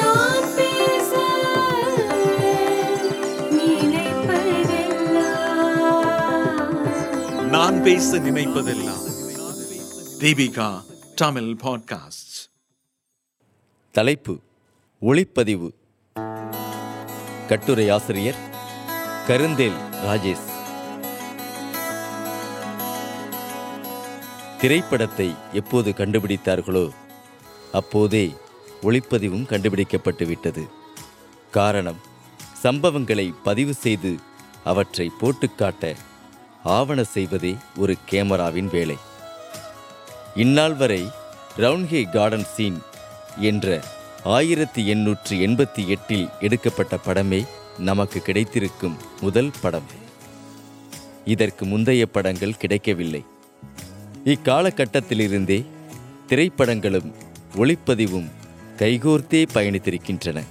நான் பேச நினைப்பதெல்லாம். நான் பேச நினைப்பதெல்லாம். தீபிகா தமிழ் பாட்காஸ்ட் தலைப்பு ஒளிப்பதிவு. கட்டுரை ஆசிரியர் கருந்தேல் ராஜேஷ். திரைப்படத்தை எப்போது கண்டுபிடித்தார்களோ அப்போதே ஒளிப்பதிவும் கண்டுபிடிக்கப்பட்டுவிட்டது காரணம் சம்பவங்களை பதிவு செய்து அவற்றை போட்டுக்காட்ட ஆவண செய்வதே ஒரு கேமராவின் வேலை. இந்நாள் வரை ரவுன்ஹே கார்டன் சீன் என்ற ஆயிரத்தி எண்ணூற்றி எண்பத்தி எட்டில் எடுக்கப்பட்ட படமே நமக்கு கிடைத்திருக்கும் முதல் படம். இதற்கு முந்தைய படங்கள் கிடைக்கவில்லை. இக்காலகட்டத்திலிருந்தே திரைப்படங்களும் ஒளிப்பதிவும் கைகோர்த்தே பயணித்திருக்கின்றன.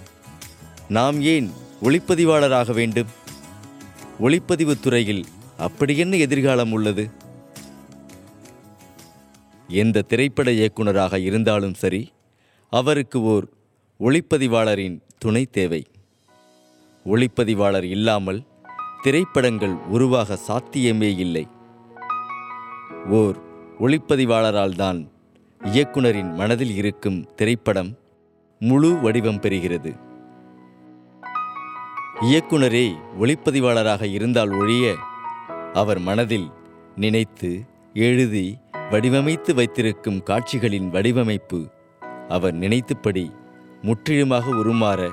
நாம் ஏன் ஒளிப்பதிவாளராக வேண்டும்? ஒளிப்பதிவுத் துறையில் அப்படி என்ன எதிர்காலம் உள்ளது? எந்த திரைப்பட இயக்குனராக இருந்தாலும் சரி அவருக்கு ஓர் ஒளிப்பதிவாளரின் துணை தேவை. ஒளிப்பதிவாளர் இல்லாமல் திரைப்படங்கள் உருவாக சாத்தியமே இல்லை. ஓர் ஒளிப்பதிவாளரால் தான் இயக்குனரின் மனதில் இருக்கும் திரைப்படம் முழு வடிவம் பெறுகிறது. இயக்குனரே ஒளிப்பதிவாளராக இருந்தால் ஒழிய அவர் மனதில் நினைத்து எழுதி வடிவமைத்து வைத்திருக்கும் காட்சிகளின் வடிவமைப்பு அவர் நினைத்தபடி முற்றிலுமாக உருமாற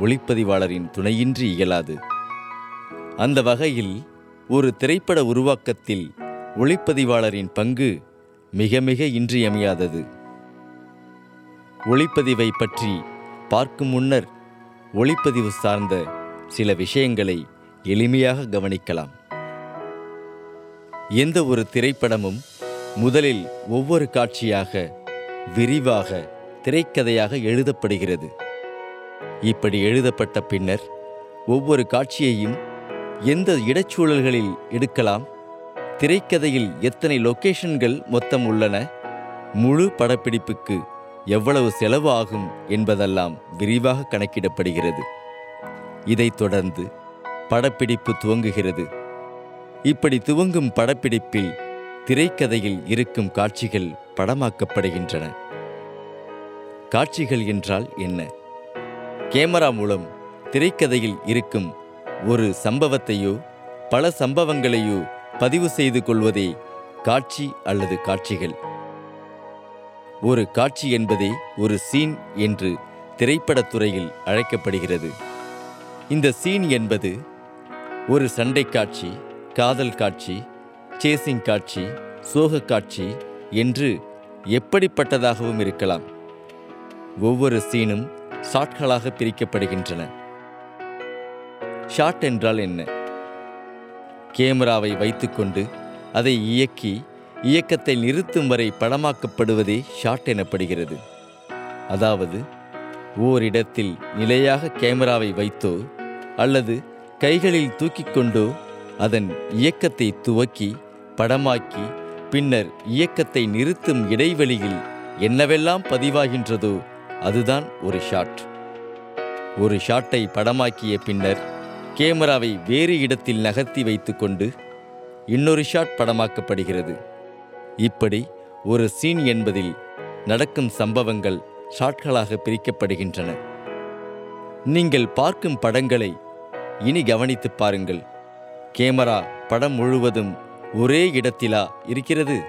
ஒளிப்பதிவாளரின் துணையின்றி இயலாது. அந்த வகையில் ஒரு திரைப்பட உருவாக்கத்தில் ஒளிப்பதிவாளரின் பங்கு மிக மிக இன்றியமையாதது. ஒளிப்பதிவை பற்றி பார்க்கும் முன்னர் ஒளிப்பதிவு சார்ந்த சில விஷயங்களை எளிமையாக கவனிக்கலாம். எந்த ஒரு திரைப்படமும் முதலில் ஒவ்வொரு காட்சியாக விரிவாக திரைக்கதையாக எழுதப்படுகிறது. இப்படி எழுதப்பட்ட பின்னர் ஒவ்வொரு காட்சியையும் எந்த இடச்சூழல்களில் எடுக்கலாம் திரைக்கதையில் எத்தனை லொகேஷன்கள் மொத்தம் உள்ளன முழு படப்பிடிப்புக்கு எவ்வளவு செலவு ஆகும் என்பதெல்லாம் விரிவாக கணக்கிடப்படுகிறது. இதைத் தொடர்ந்து படப்பிடிப்பு துவங்குகிறது. இப்படி துவங்கும் படப்பிடிப்பில் திரைக்கதையில் இருக்கும் காட்சிகள் படமாக்கப்படுகின்றன. காட்சிகள் என்றால் என்ன? கேமரா மூலம் திரைக்கதையில் இருக்கும் ஒரு சம்பவத்தையோ பல சம்பவங்களையோ பதிவு செய்து கொள்வதே காட்சி அல்லது காட்சிகள். ஒரு காட்சி என்பதே ஒரு சீன் என்று திரைப்படத்துறையில் அழைக்கப்படுகிறது. இந்த சீன் என்பது ஒரு சண்டை காட்சி காதல் காட்சி சேசிங் காட்சி சோக காட்சி என்று எப்படிப்பட்டதாகவும் இருக்கலாம். ஒவ்வொரு சீனும் ஷாட்களாக பிரிக்கப்படுகின்றன. ஷாட் என்றால் என்ன? கேமராவை வைத்துக்கொண்டு அதை இயக்கி இயக்கத்தை நிறுத்தும் வரை படமாக்கப்படுவதே ஷாட் எனப்படுகிறது. அதாவது ஓரிடத்தில் நிலையாக கேமராவை வைத்தோ அல்லது கைகளில் தூக்கிக் கொண்டோ அதன் இயக்கத்தை துவக்கி படமாக்கி பின்னர் இயக்கத்தை நிறுத்தும் இடைவெளியில் என்னவெல்லாம் பதிவாகின்றதோ அதுதான் ஒரு ஷாட். ஒரு ஷாட்டை படமாக்கிய பின்னர் கேமராவை வேறு இடத்தில் நகர்த்தி வைத்துக்கொண்டு இன்னொரு ஷாட் படமாக்கப்படுகிறது. இப்படி ஒரு சீன் என்பதில் நடக்கும் சம்பவங்கள் ஷாட்களாக பிரிக்கப்படுகின்றன. நீங்கள் பார்க்கும் படங்களை இனி கவனித்துப் பாருங்கள். கேமரா படம் முழுவதும் ஒரே இடத்திலா இருக்கிறது?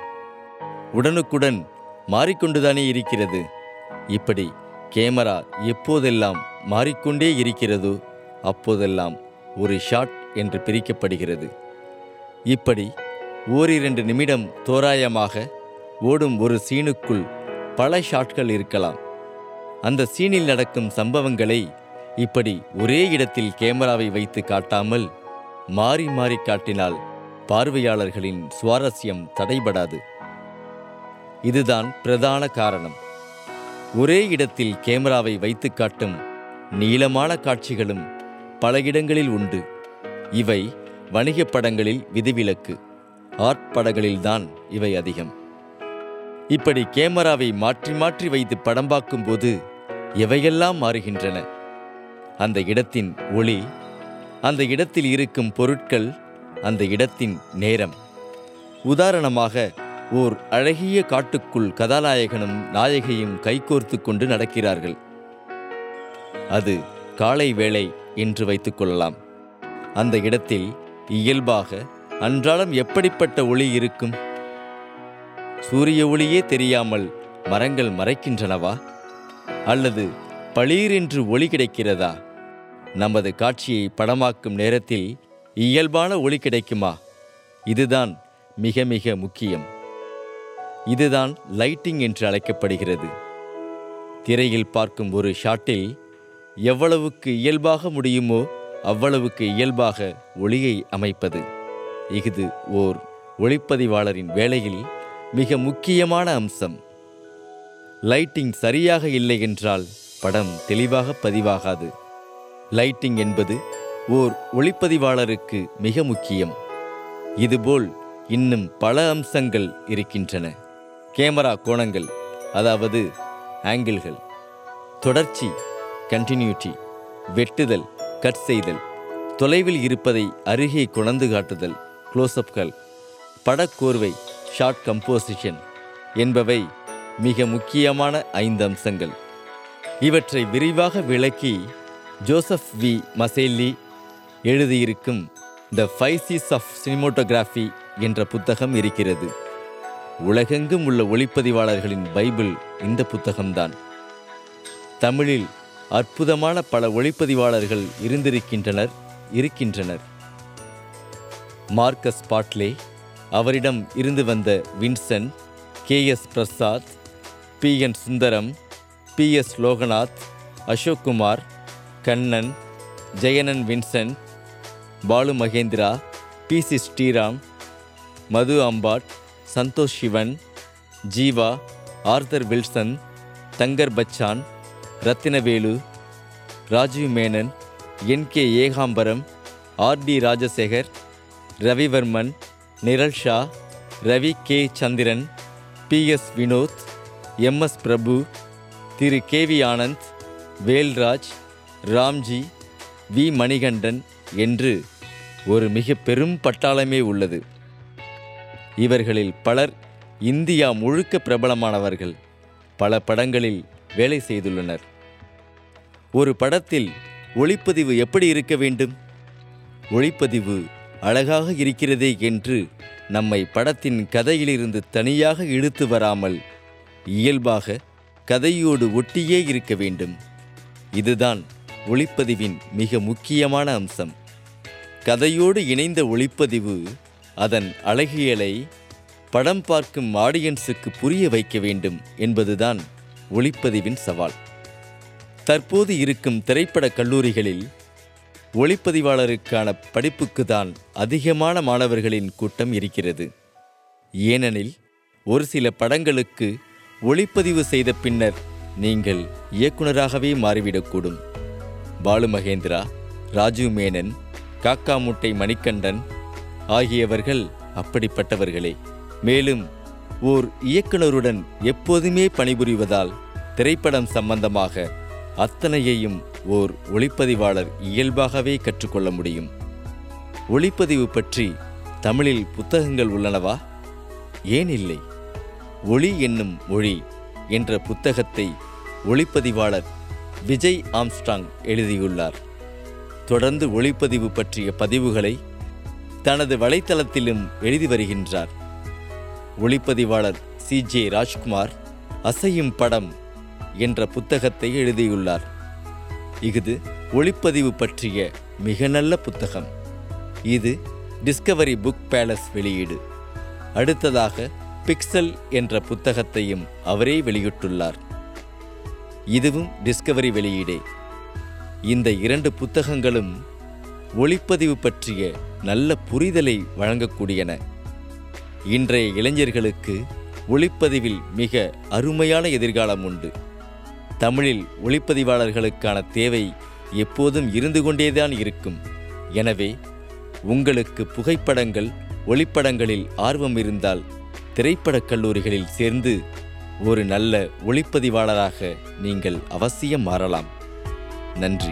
உடனுக்குடன் மாறிக்கொண்டுதானே இருக்கிறது? இப்படி கேமரா எப்போதெல்லாம் மாறிக்கொண்டே இருக்கிறதோ அப்போதெல்லாம் ஒரு ஷாட் என்று பிரிக்கப்படுகிறது. இப்படி ஓரிரண்டு நிமிடம் தோராயமாக ஓடும் ஒரு சீனுக்குள் பல ஷாட்கள் இருக்கலாம். அந்த சீனில் நடக்கும் சம்பவங்களை இப்படி ஒரே இடத்தில் கேமராவை வைத்து காட்டாமல் மாறி மாறி காட்டினால் பார்வையாளர்களின் சுவாரஸ்யம் தடைபடாது. இதுதான் பிரதான காரணம். ஒரே இடத்தில் கேமராவை வைத்து காட்டும் நீளமான காட்சிகளும் பல இடங்களில் உண்டு. இவை வணிகப் படங்களில் விதிவிலக்கு. ஆர்ப்படங்களில்தான் இவை அதிகம். இப்படி கேமராவை மாற்றி மாற்றி வைத்து படம் பார்க்கும்போது எவையெல்லாம் மாறுகின்றன? அந்த இடத்தின் ஒளி அந்த இடத்தில் இருக்கும் பொருட்கள் அந்த இடத்தின் நேரம். உதாரணமாக ஓர் அழகிய காட்டுக்குள் கதாநாயகனும் நாயகியும் கைகோர்த்து கொண்டு நடக்கிறார்கள். அது காலை வேளை என்று வைத்துக்கொள்ளலாம் அந்த இடத்தில் இயல்பாக அன்றாடம் எப்படிப்பட்ட ஒளி இருக்கும்? சூரிய ஒளியே தெரியாமல் மரங்கள் மறைக்கின்றனவா? அல்லது பளீரென்று ஒளி கிடைக்கிறதா? நமது காட்சியை படமாக்கும் நேரத்தில் இயல்பான ஒளி கிடைக்குமா? இதுதான் மிக மிக முக்கியம். இதுதான் லைட்டிங் என்று அழைக்கப்படுகிறது. திரையில் பார்க்கும் ஒரு ஷாட்டில் எவ்வளவுக்கு இயல்பாக முடியுமோ அவ்வளவுக்கு இயல்பாக ஒளியை அமைப்பது. இஃது ஓர் ஒளிப்பதிவாளரின் வேலையில் மிக முக்கியமான அம்சம். லைட்டிங் சரியாக இல்லை என்றால் படம் தெளிவாக பதிவாகாது. லைட்டிங் என்பது ஓர் ஒளிப்பதிவாளருக்கு மிக முக்கியம். இதுபோல் இன்னும் பல அம்சங்கள் இருக்கின்றன. கேமரா கோணங்கள் அதாவது ஆங்கிள்கள். தொடர்ச்சி கண்டினியூட்டி வெட்டுதல் கட் செய்தல் தொலைவில் இருப்பதை அருகே கொணந்து காட்டுதல். க்ளோஸ்அப்கள் படக்கோர்வை ஷார்ட் கம்போசிஷன் என்பவை மிக முக்கியமான ஐந்து அம்சங்கள் இவற்றை விரிவாக விளக்கி ஜோசப் வி. மசேல்லி எழுதியிருக்கும் த ஃபைசிஸ் ஆஃப் சினிமோட்டோகிராஃபி என்ற புத்தகம் இருக்கிறது. உலகெங்கும் உள்ள ஒளிப்பதிவாளர்களின் பைபிள் இந்த புத்தகம்தான். தமிழில் அற்புதமான பல ஒளிப்பதிவாளர்கள் இருந்திருக்கின்றனர் இருக்கின்றனர். மார்க்கஸ் பாட்லே அவரிடம் இருந்து வந்த Vincent K S Prasad P N Sundaram P S Lokanath Ashokkumar Kannan Jayanan Vincent Balu Mahendra P C Sriram Madhu Ambat Santosh Sivan Jeeva Arthur Wilson Thangar Bachan Rathnavelu Rajiv Menon N K Ekambaram R D Rajasekar Ravivarman Nirav Shah Ravi K. Chandran P. S. Vinod M. S. Prabhu Thiru. K. V. Anand Velraj Ramji V. Manikandan என்று ஒரு மிக பெரும் பட்டாளமே உள்ளது. இவர்களில் பலர் India முழுக்க பிரபலமானவர்கள். பல படங்களில் வேலை செய்துள்ளனர். ஒரு படத்தில் ஒளிப்பதிவு எப்படி இருக்க வேண்டும்? ஒளிப்பதிவு அழகாக இருக்கிறதே என்று நம்மை படத்தின் கதையிலிருந்து தனியாக இழுத்து வராமல் இயல்பாக கதையோடு ஒட்டியே இருக்க வேண்டும். இதுதான் ஒளிப்பதிவின் மிக முக்கியமான அம்சம். கதையோடு இணைந்த ஒளிப்பதிவு அதன் அழகியலை படம் பார்க்கும் ஆடியன்ஸுக்கு புரிய வைக்க வேண்டும் என்பதுதான் ஒளிப்பதிவின் சவால். தற்போது இருக்கும் திரைப்படக் கல்லூரிகளில் ஒளிப்பதிவாளருக்கான படிப்புக்கு தான் அதிகமான மாணவர்களின் கூட்டம் இருக்கிறது. ஏனெனில் ஒரு சில படங்களுக்கு ஒளிப்பதிவு செய்த பின்னர் நீங்கள் இயக்குனராகவே மாறிவிடக்கூடும். பாலு மகேந்திரா ராஜீவ் மேனன் காக்கா முட்டை மணிகண்டன் ஆகியவர்கள் அப்படிப்பட்டவர்களே. மேலும் ஓர் இயக்குனருடன் எப்போதுமே பணிபுரிவதால் திரைப்படம் சம்பந்தமாக அத்தனையையும் ஓர் ஒளிப்பதிவாளர் இயல்பாகவே கற்றுக்கொள்ள முடியும். ஒளிப்பதிவு பற்றி தமிழில் புத்தகங்கள் உள்ளனவா? ஏன் இல்லை? ஒளி என்னும் மொழி என்ற புத்தகத்தை ஒளிப்பதிவாளர் விஜய் ஆம்ஸ்டாங் எழுதியுள்ளார். தொடர்ந்து ஒளிப்பதிவு பற்றிய பதிவுகளை தனது வலைத்தளத்திலும் எழுதி வருகின்றார். ஒளிப்பதிவாளர் சி ஜே ராஜ்குமார் அசையும் படம் என்ற புத்தகத்தை எழுதியுள்ளார். இஃது ஒளிப்பதிவு பற்றிய மிக நல்ல புத்தகம். இது டிஸ்கவரி புக் பேலஸ் வெளியீடு. அடுத்ததாக பிக்சல் என்ற புத்தகத்தையும் அவரே வெளியிட்டுள்ளார். இதுவும் டிஸ்கவரி வெளியீடே. இந்த இரண்டு புத்தகங்களும் ஒளிப்பதிவு பற்றிய நல்ல புரிதலை வழங்கக்கூடியன. இன்றைய இளைஞர்களுக்கு ஒளிப்பதிவில் மிக அருமையான எதிர்காலம் உண்டு. தமிழில் ஒளிப்பதிவாளர்களுக்கான தேவை எப்போதும் இருந்து கொண்டேதான் இருக்கும். எனவே உங்களுக்கு புகைப்படங்கள் ஒளிப்படங்களில் ஆர்வம் இருந்தால் திரைப்படக் கல்லூரிகளில் சேர்ந்து ஒரு நல்ல ஒளிப்பதிவாளராக நீங்கள் அவசியம் மாறலாம். நன்றி.